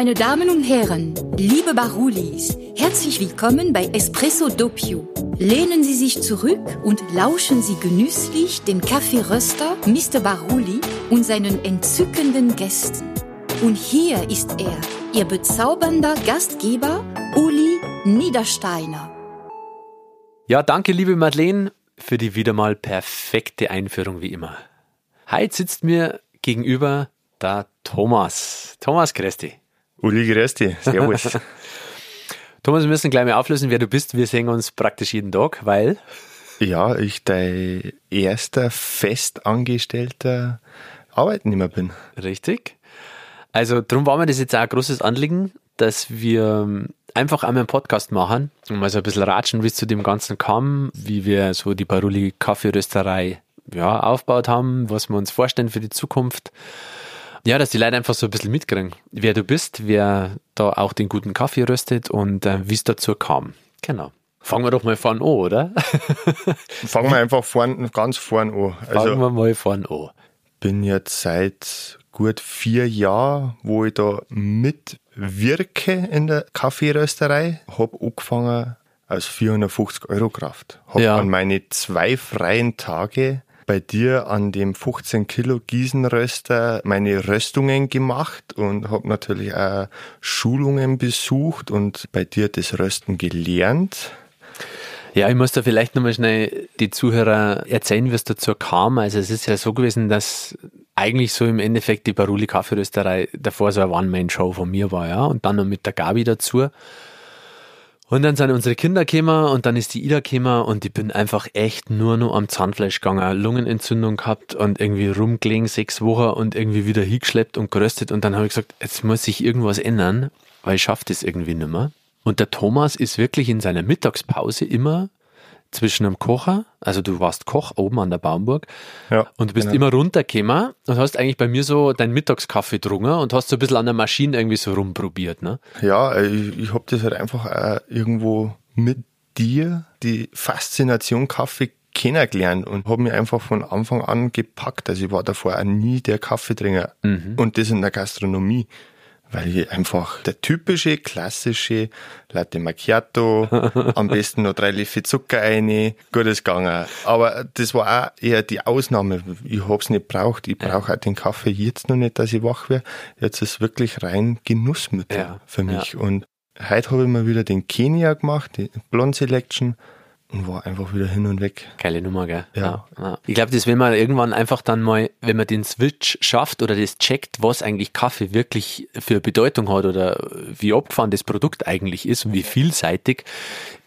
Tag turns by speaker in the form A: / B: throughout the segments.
A: Meine Damen und Herren, liebe Barulis, herzlich willkommen bei Espresso Doppio. Lehnen Sie sich zurück und lauschen Sie genüsslich den Kaffeeröster Mr. Baruli und seinen entzückenden Gästen. Und hier ist er, Ihr bezaubernder Gastgeber Uli Niedersteiner.
B: Ja, danke, liebe Madeleine, für die wieder mal perfekte Einführung wie immer. Heute sitzt mir gegenüber der Thomas. Thomas, grüß.
C: Uli, grüß dich. Servus.
B: Thomas, wir müssen gleich mal auflösen, wer du bist. Wir sehen uns praktisch jeden Tag, weil.
C: Ja, ich dein erster festangestellter Arbeitnehmer bin.
B: Richtig. Also, darum war mir das jetzt auch ein großes Anliegen, dass wir einfach einmal einen Podcast machen und mal so ein bisschen ratschen, wie es zu dem Ganzen kam, wie wir so die Baruli Kaffeerösterei ja, aufgebaut haben, was wir uns vorstellen für die Zukunft. Ja, dass die Leute einfach so ein bisschen mitkriegen, wer du bist, wer da auch den guten Kaffee röstet und äh, wie es dazu kam. Genau. Fangen wir doch mal vorn an, oder?
C: Fangen wir einfach vorn, ganz vorn an.
B: Also, Fangen wir mal vorn an.
C: Bin jetzt seit gut vier Jahren, wo ich da mitwirke in der Kaffeerösterei. Hab angefangen aus 450 Euro Kraft. Hab ja. an meine zwei freien Tage bei dir an dem 15 Kilo Gießenröster meine Röstungen gemacht und habe natürlich auch Schulungen besucht und bei dir das Rösten gelernt.
B: Ja, ich muss da vielleicht nochmal schnell die Zuhörer erzählen, wie es dazu kam. Also es ist ja so gewesen, dass eigentlich so im Endeffekt die Baruli Kaffeerösterei davor so eine One-Man-Show von mir war, ja, und dann noch mit der Gabi dazu. Und dann sind unsere Kinder gekommen und dann ist die Ida gekommen und ich bin einfach echt nur noch am Zahnfleisch gegangen, Lungenentzündung gehabt und irgendwie rumgelegen sechs Wochen und irgendwie wieder hingeschleppt und geröstet und dann habe ich gesagt, jetzt muss sich irgendwas ändern, weil ich schaffe das irgendwie nicht mehr. Und der Thomas ist wirklich in seiner Mittagspause immer zwischen einem Kocher, also du warst Koch oben an der Baumburg ja, und du bist genau. immer runtergekommen und hast eigentlich bei mir so deinen Mittagskaffee getrunken und hast so ein bisschen an der Maschine irgendwie so rumprobiert, ne?
C: Ja, ich, ich habe das halt einfach irgendwo mit dir, die Faszination Kaffee kennengelernt und habe mich einfach von Anfang an gepackt. Also ich war davor auch nie der Kaffeetrinker mhm. und das in der Gastronomie weil ich einfach der typische, klassische Latte Macchiato, am besten noch drei Löffel Zucker rein, gutes gegangen. Aber das war auch eher die Ausnahme. Ich hab's nicht braucht. Ich brauche auch den Kaffee jetzt noch nicht, dass ich wach werde. Jetzt ist es wirklich rein Genussmittel ja, für mich. Ja. Und heute habe ich mal wieder den Kenia gemacht, die Blonde Selection und war einfach wieder hin und weg.
B: Geile Nummer, gell? Ja. ja. Ich glaube, das will man irgendwann einfach dann mal, wenn man den Switch schafft oder das checkt, was eigentlich Kaffee wirklich für Bedeutung hat oder wie abgefahren das Produkt eigentlich ist und wie vielseitig,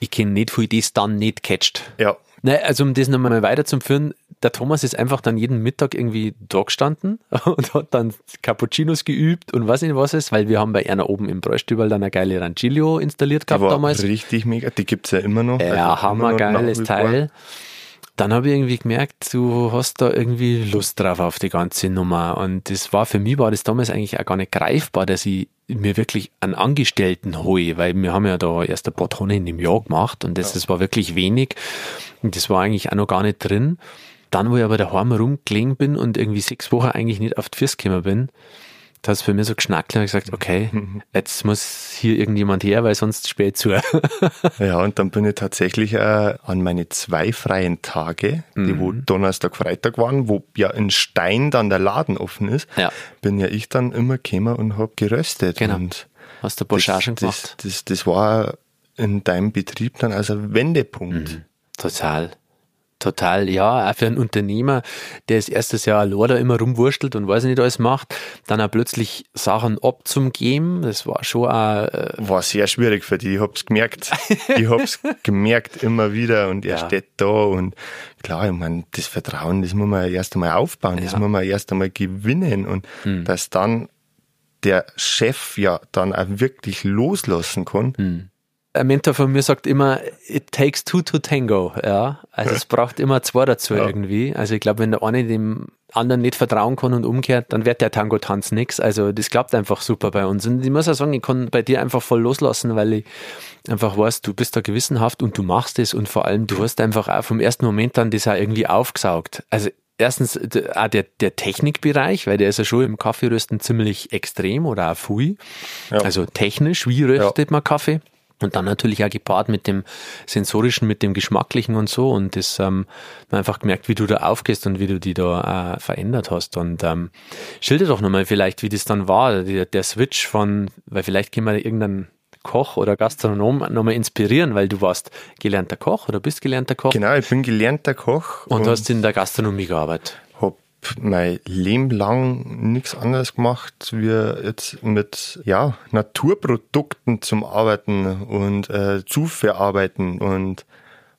B: ich kenne nicht, wie das dann nicht catcht.
C: Ja.
B: Nein, also um das nochmal weiterzuführen, der Thomas ist einfach dann jeden Mittag irgendwie da gestanden und hat dann Cappuccinos geübt und weiß nicht was ist, weil wir haben bei einer oben im Bräustübel dann eine geile Ranchillo installiert gehabt damals.
C: Richtig mega, die gibt's ja immer noch.
B: Ja, also hammergeiles Teil. Dann habe ich irgendwie gemerkt, du hast da irgendwie Lust drauf auf die ganze Nummer. Und das war für mich war das damals eigentlich auch gar nicht greifbar, dass ich mir wirklich einen Angestellten hole, weil wir haben ja da erst ein paar Tonnen im Jahr gemacht und das, ja. das war wirklich wenig. Und das war eigentlich auch noch gar nicht drin. Dann, wo ich aber daheim rumgelegen bin und irgendwie sechs Wochen eigentlich nicht auf die Füße gekommen bin, da hat es für mich so geschnackt und gesagt, okay, jetzt muss hier irgendjemand her, weil sonst spät zu.
C: ja, und dann bin ich tatsächlich äh, an meine zwei freien Tage, die mhm. wo Donnerstag, Freitag waren, wo ja in Stein dann der Laden offen ist, ja. bin ja ich dann immer gekommen und hab geröstet.
B: Genau.
C: Und
B: Hast du Boschagen
C: gemacht? Das, das, das war in deinem Betrieb dann also Wendepunkt. Mhm.
B: Total. Total, ja, auch für einen Unternehmer, der das erstes Jahr allein immer rumwurstelt und weiß nicht alles macht, dann auch plötzlich Sachen abzugeben, das war schon auch,
C: äh War sehr schwierig für die, ich hab's gemerkt. ich hab's gemerkt immer wieder und er ja. steht da und klar, ich meine, das Vertrauen, das muss man erst einmal aufbauen, ja. das muss man erst einmal gewinnen und hm. dass dann der Chef ja dann auch wirklich loslassen kann, hm
B: ein Mentor von mir sagt immer, it takes two to tango, ja. Also es braucht immer zwei dazu ja. irgendwie. Also ich glaube, wenn der eine dem anderen nicht vertrauen kann und umkehrt, dann wird der Tango-Tanz nix. Also das klappt einfach super bei uns. Und ich muss auch sagen, ich kann bei dir einfach voll loslassen, weil ich einfach weiß, du bist da gewissenhaft und du machst es und vor allem, du hast einfach auch vom ersten Moment an das auch irgendwie aufgesaugt. Also erstens auch der, der Technikbereich, weil der ist ja schon im Kaffeerösten ziemlich extrem oder auch viel. Ja. Also technisch, wie röstet ja. man Kaffee? Und dann natürlich auch gepaart mit dem sensorischen, mit dem geschmacklichen und so. Und das ähm, man einfach gemerkt, wie du da aufgehst und wie du die da äh, verändert hast. Und ähm, schilder doch nochmal vielleicht, wie das dann war, der, der Switch von, weil vielleicht können wir irgendeinen Koch oder Gastronom nochmal inspirieren, weil du warst gelernter Koch oder bist gelernter Koch.
C: Genau, ich bin gelernter Koch.
B: Und, und hast in der Gastronomie gearbeitet.
C: Mein Leben lang nichts anderes gemacht, wie jetzt mit ja, Naturprodukten zum Arbeiten und äh, zu verarbeiten und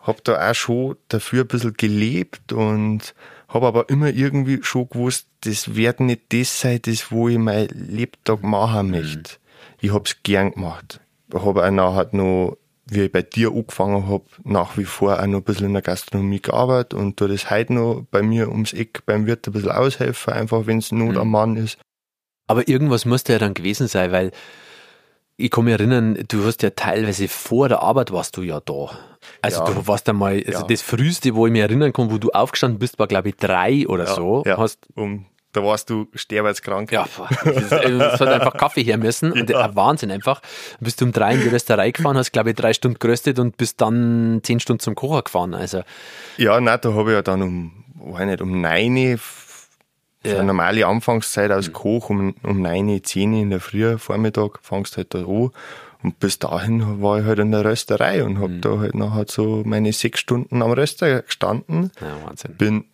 C: habe da auch schon dafür ein bisschen gelebt und habe aber immer irgendwie schon gewusst, das wird nicht das sein, das wo ich mein Lebtag machen möchte. Mhm. Ich habe es gern gemacht habe auch nachher noch, wie ich bei dir angefangen habe, nach wie vor auch noch ein bisschen in der Gastronomie gearbeitet und da das heute noch bei mir ums Eck beim Wirt ein bisschen aushelfen, einfach wenn es Not am mhm. Mann ist.
B: Aber irgendwas musste ja dann gewesen sein, weil ich kann mich erinnern, du hast ja teilweise vor der Arbeit warst du ja da. Also ja. du warst einmal, also ja. das früheste, wo ich mich erinnern kann, wo du aufgestanden bist, war glaube ich drei oder ja. so.
C: Ja. Hast um da warst du sterbenskrank.
B: Ja, es hat einfach Kaffee her müssen. Und ja. Wahnsinn einfach. Bist du um drei in die Rösterei gefahren, hast, glaube ich, drei Stunden geröstet und bist dann zehn Stunden zum Kocher gefahren. Also.
C: Ja, nein, da habe ich ja dann um, weiß nicht, um neun, ja. eine normale Anfangszeit als mhm. Koch, um, um neun, zehn in der Früh, Vormittag, fangst halt da an. Und bis dahin war ich halt in der Rösterei und habe mhm. da halt nachher so meine sechs Stunden am Röster gestanden. Ja, Wahnsinn. Bin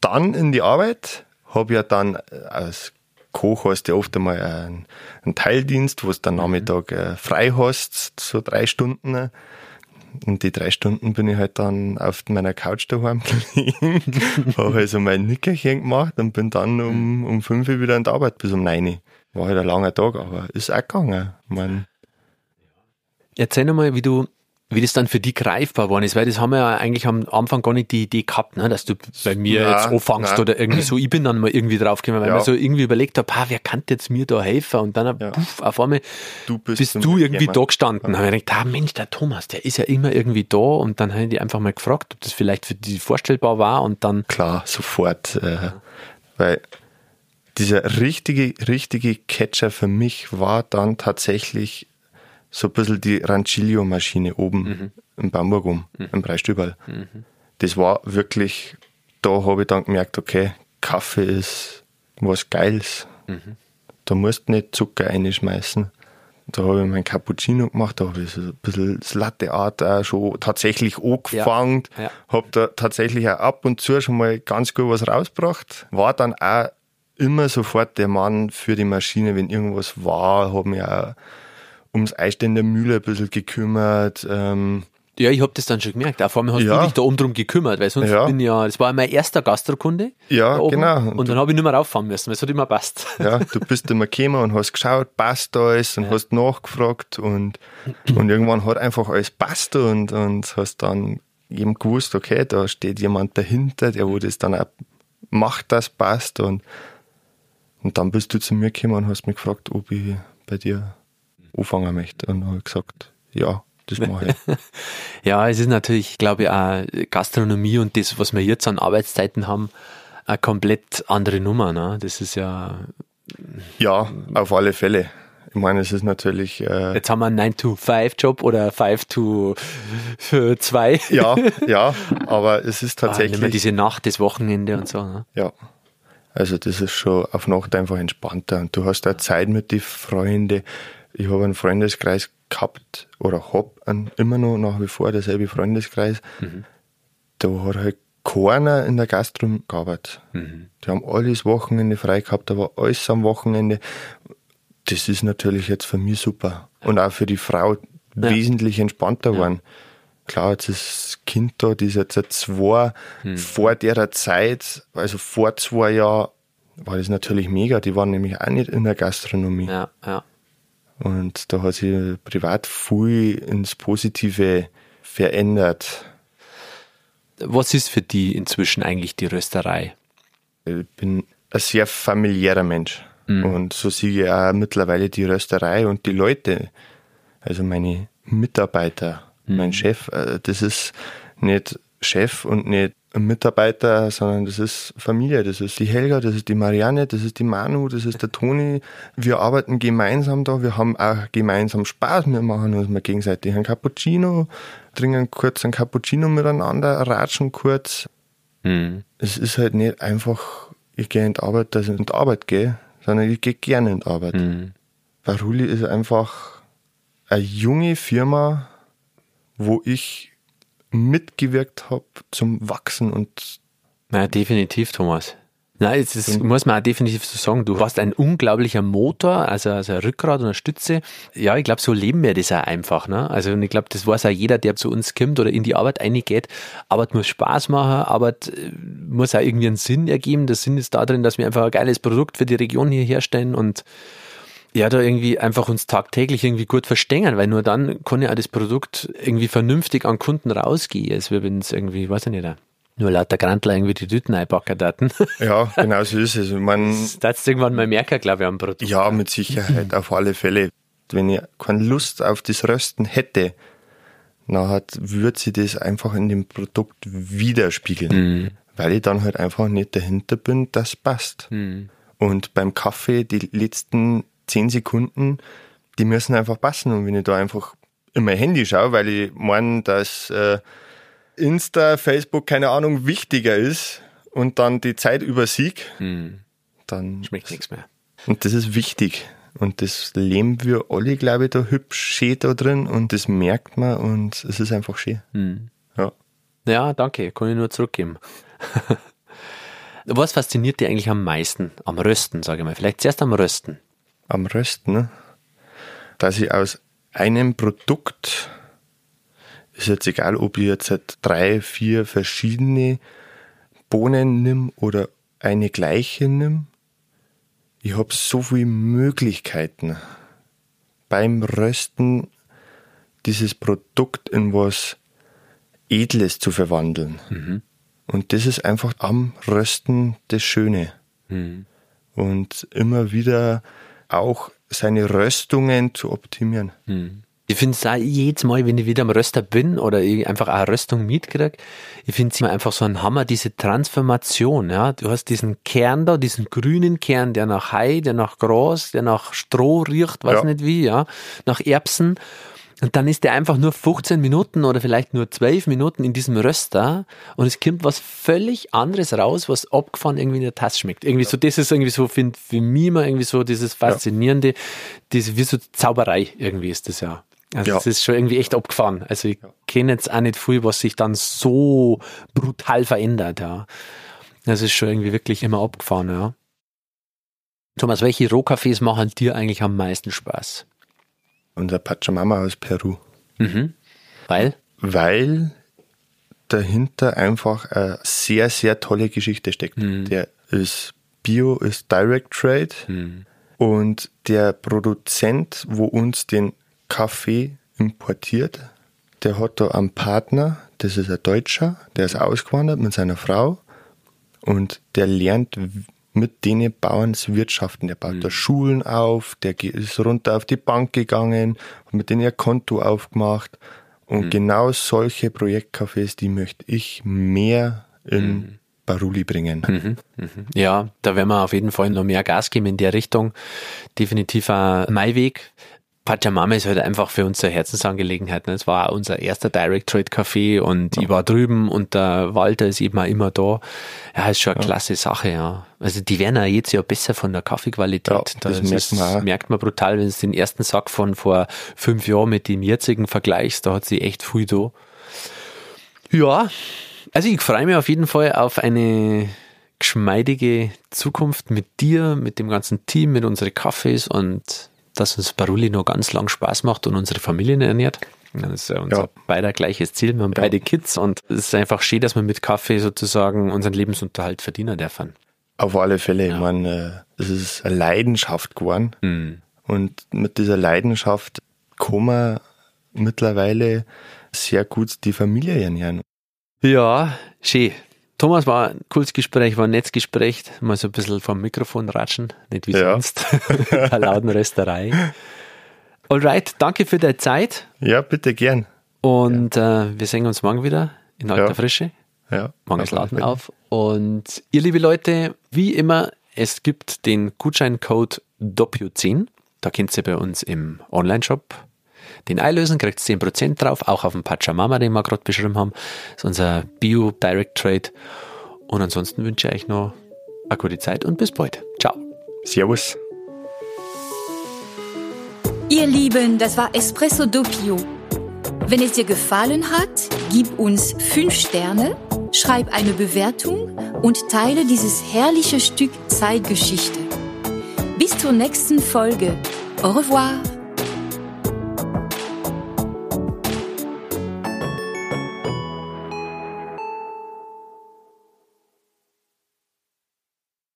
C: dann in die Arbeit, habe ja dann äh, als Koch hast du ja oft einmal einen, einen Teildienst, wo du dann mhm. Nachmittag äh, frei hast, so drei Stunden. Und die drei Stunden bin ich halt dann auf meiner Couch daheim gelegen, habe also mein Nickerchen gemacht und bin dann um, mhm. um fünf Uhr wieder in der Arbeit bis um neun. War halt ein langer Tag, aber ist auch gegangen. Ich mein,
B: Erzähl nochmal, wie du wie das dann für die greifbar worden ist, weil das haben wir ja eigentlich am Anfang gar nicht die Idee gehabt, ne, dass du bei mir nein, jetzt anfängst nein. oder irgendwie so. Ich bin dann mal irgendwie draufgekommen, weil ja. man so irgendwie überlegt habe, wer kann jetzt mir da helfen? Und dann ja. puff, auf einmal du bist, bist du irgendwie jemand. da gestanden. Ja. habe ich gedacht, ah, Mensch, der Thomas, der ist ja immer irgendwie da. Und dann habe ich die einfach mal gefragt, ob das vielleicht für die vorstellbar war und dann.
C: Klar, sofort. Äh, weil dieser richtige, richtige Catcher für mich war dann tatsächlich so ein bisschen die Rancilio-Maschine oben mhm. im Bambergum, mhm. im Breistüberl. Mhm. Das war wirklich, da habe ich dann gemerkt, okay, Kaffee ist was Geiles. Mhm. Da musst du nicht Zucker einschmeißen. Da habe ich mein Cappuccino gemacht, da habe ich so ein bisschen das Latte Art auch schon tatsächlich angefangen. Ja, ja. Habe da tatsächlich auch ab und zu schon mal ganz gut was rausgebracht. War dann auch immer sofort der Mann für die Maschine, wenn irgendwas war, habe mich auch ums Einstellen der Mühle ein bisschen gekümmert. Ähm,
B: ja, ich habe das dann schon gemerkt. Auch vor allem hast ja. du dich da oben drum gekümmert, weil sonst ja. bin ja, das war mein erster Gastrokunde.
C: Ja, genau.
B: Und, und dann habe ich nicht mehr rauffahren müssen, weil es hat immer passt.
C: Ja, du bist immer gekommen und hast geschaut, passt alles und ja. hast nachgefragt und, und irgendwann hat einfach alles passt und, und hast dann eben gewusst, okay, da steht jemand dahinter, der wo das dann auch macht, das passt und, und dann bist du zu mir gekommen und hast mich gefragt, ob ich bei dir anfangen möchte. Und habe gesagt, ja, das mache ich.
B: ja, es ist natürlich, glaube ich, auch Gastronomie und das, was wir jetzt an Arbeitszeiten haben, eine komplett andere Nummer. Ne? Das ist ja.
C: Ja, auf alle Fälle. Ich meine, es ist natürlich.
B: Äh Jetzt haben wir einen 9-to-5-Job oder 5-to-2.
C: Ja, ja, aber es ist tatsächlich. Ah,
B: nicht mehr diese Nacht, das Wochenende und so. Ne?
C: Ja. Also, das ist schon auf Nacht einfach entspannter und du hast da Zeit mit den Freunden ich habe einen Freundeskreis gehabt oder habe immer noch nach wie vor derselbe Freundeskreis. Mhm. Da hat halt keiner in der Gastro gearbeitet. Mhm. Die haben alles Wochenende frei gehabt, da war alles am Wochenende. Das ist natürlich jetzt für mich super. Und auch für die Frau ja. wesentlich entspannter geworden. Ja. Klar, jetzt ist das Kind da, die ist jetzt zwei mhm. vor der Zeit, also vor zwei Jahren, war das natürlich mega. Die waren nämlich auch nicht in der Gastronomie.
B: Ja, ja.
C: Und da hat sich privat viel ins Positive verändert.
B: Was ist für die inzwischen eigentlich die Rösterei?
C: Ich bin ein sehr familiärer Mensch. Mhm. Und so sehe ich auch mittlerweile die Rösterei und die Leute, also meine Mitarbeiter, mhm. mein Chef, äh, das ist nicht Chef und nicht Mitarbeiter, sondern das ist Familie. Das ist die Helga, das ist die Marianne, das ist die Manu, das ist der Toni. Wir arbeiten gemeinsam da, wir haben auch gemeinsam Spaß. Wir machen uns mal gegenseitig einen Cappuccino, trinken kurz einen Cappuccino miteinander, ratschen kurz. Mhm. Es ist halt nicht einfach, ich gehe in die Arbeit, dass ich in die Arbeit gehe, sondern ich gehe gerne in die Arbeit. Mhm. Baruli ist einfach eine junge Firma, wo ich mitgewirkt habe zum Wachsen und.
B: Na, definitiv, Thomas. Nein, das ist, muss man auch definitiv so sagen. Du hast ein unglaublicher Motor, also, also ein Rückgrat und eine Stütze. Ja, ich glaube, so leben wir das auch einfach. Ne? Also, und ich glaube, das weiß auch jeder, der zu uns kommt oder in die Arbeit eingeht. Arbeit muss Spaß machen, Arbeit äh, muss auch irgendwie einen Sinn ergeben. Der Sinn ist darin, dass wir einfach ein geiles Produkt für die Region hier herstellen und ja, da irgendwie einfach uns tagtäglich irgendwie gut verstehen, weil nur dann kann ja auch das Produkt irgendwie vernünftig an Kunden rausgehen, als wenn es irgendwie, weiß ich nicht, nur lauter Grantler irgendwie die Tüten einpacken daten.
C: Ja, genau so ist es. Ich mein,
B: das irgendwann mal merken, glaube ich, am Produkt.
C: Ja, mit Sicherheit, auf alle Fälle. Wenn ich keine Lust auf das Rösten hätte, dann würde sie das einfach in dem Produkt widerspiegeln. Mhm. Weil ich dann halt einfach nicht dahinter bin, das passt. Mhm. Und beim Kaffee, die letzten zehn Sekunden, die müssen einfach passen. Und wenn ich da einfach in mein Handy schaue, weil ich meine, dass äh, Insta, Facebook, keine Ahnung, wichtiger ist und dann die Zeit übersieg, hm. dann
B: schmeckt nichts mehr.
C: Und das ist wichtig. Und das leben wir alle, glaube ich, da hübsch schön da drin und das merkt man und es ist einfach schön. Hm.
B: Ja. ja, danke, kann ich nur zurückgeben. Was fasziniert dich eigentlich am meisten am Rösten, sage ich mal? Vielleicht zuerst am Rösten
C: am Rösten, ne? dass ich aus einem Produkt, ist jetzt egal, ob ich jetzt drei, vier verschiedene Bohnen nimm oder eine gleiche nimm, ich habe so viele Möglichkeiten beim Rösten dieses Produkt in was Edles zu verwandeln. Mhm. Und das ist einfach am Rösten das Schöne. Mhm. Und immer wieder auch seine Röstungen zu optimieren. Hm.
B: Ich finde es auch jedes Mal, wenn ich wieder am Röster bin oder ich einfach eine Röstung mitkriege, ich finde es immer einfach so ein Hammer, diese Transformation. Ja? Du hast diesen Kern da, diesen grünen Kern, der nach Hai, der nach Gras, der nach Stroh riecht, weiß ja. nicht wie, ja, nach Erbsen. Und dann ist der einfach nur 15 Minuten oder vielleicht nur 12 Minuten in diesem Röster und es kommt was völlig anderes raus, was abgefahren irgendwie in der Tasse schmeckt. Irgendwie ja. so, das ist irgendwie so, finde für mich immer irgendwie so dieses Faszinierende, ja. diese, wie so Zauberei irgendwie ist das ja. Also ja. das ist schon irgendwie echt abgefahren. Also ich kenne jetzt auch nicht viel, was sich dann so brutal verändert, ja. Das ist schon irgendwie wirklich immer abgefahren, ja. Thomas, welche Rohkaffees machen dir eigentlich am meisten Spaß?
C: Unser Pachamama aus Peru.
B: Mhm. Weil?
C: Weil dahinter einfach eine sehr, sehr tolle Geschichte steckt. Mhm. Der ist Bio, ist Direct Trade mhm. und der Produzent, wo uns den Kaffee importiert, der hat da einen Partner, das ist ein Deutscher, der ist ausgewandert mit seiner Frau und der lernt mit denen Bauernswirtschaften. Der baut mhm. da Schulen auf, der ist runter auf die Bank gegangen, hat mit denen ihr Konto aufgemacht. Und mhm. genau solche Projektcafés, die möchte ich mehr in mhm. Baruli bringen. Mhm,
B: mhm. Ja, da werden wir auf jeden Fall noch mehr Gas geben in der Richtung. Definitiv ein Maiweg. Pachamama ist halt einfach für uns eine Herzensangelegenheit. Ne? Es war unser erster Direct Trade Café und ja. ich war drüben und der Walter ist eben auch immer da. Ja, ist schon eine ja. klasse Sache, ja. Also die werden ja jetzt ja besser von der Kaffeequalität. Ja, das, das merkt, man merkt man brutal, wenn du den ersten Sack von vor fünf Jahren mit dem jetzigen vergleichst, da hat sie echt viel da. Ja, also ich freue mich auf jeden Fall auf eine geschmeidige Zukunft mit dir, mit dem ganzen Team, mit unseren Kaffees und dass uns Barulli noch ganz lang Spaß macht und unsere Familien ernährt. Das ist ja unser ja. beider gleiches Ziel. Wir haben ja. beide Kids und es ist einfach schön, dass wir mit Kaffee sozusagen unseren Lebensunterhalt verdienen dürfen.
C: Auf alle Fälle. Ja. Ich meine, äh, es ist eine Leidenschaft geworden. Mhm. Und mit dieser Leidenschaft kann man mittlerweile sehr gut die Familie ernähren.
B: Ja, schön. Thomas, war ein cooles Gespräch, war ein nettes Gespräch. Mal so ein bisschen vom Mikrofon ratschen, nicht wie ja. sonst. Eine lauten Rösterei. Alright, danke für deine Zeit.
C: Ja, bitte gern.
B: Und ja. Äh, wir sehen uns morgen wieder in alter ja. Frische.
C: Ja,
B: morgen ist Laden auf. Und ihr liebe Leute, wie immer, es gibt den Gutscheincode DOPIO10. Da könnt ihr bei uns im Online-Shop den einlösen, kriegt 10% drauf, auch auf den Pachamama, den wir gerade beschrieben haben. Das ist unser Bio Direct Trade. Und ansonsten wünsche ich euch noch eine gute Zeit und bis bald. Ciao.
C: Servus.
A: Ihr Lieben, das war Espresso Doppio. Wenn es dir gefallen hat, gib uns 5 Sterne, schreib eine Bewertung und teile dieses herrliche Stück Zeitgeschichte. Bis zur nächsten Folge. Au revoir.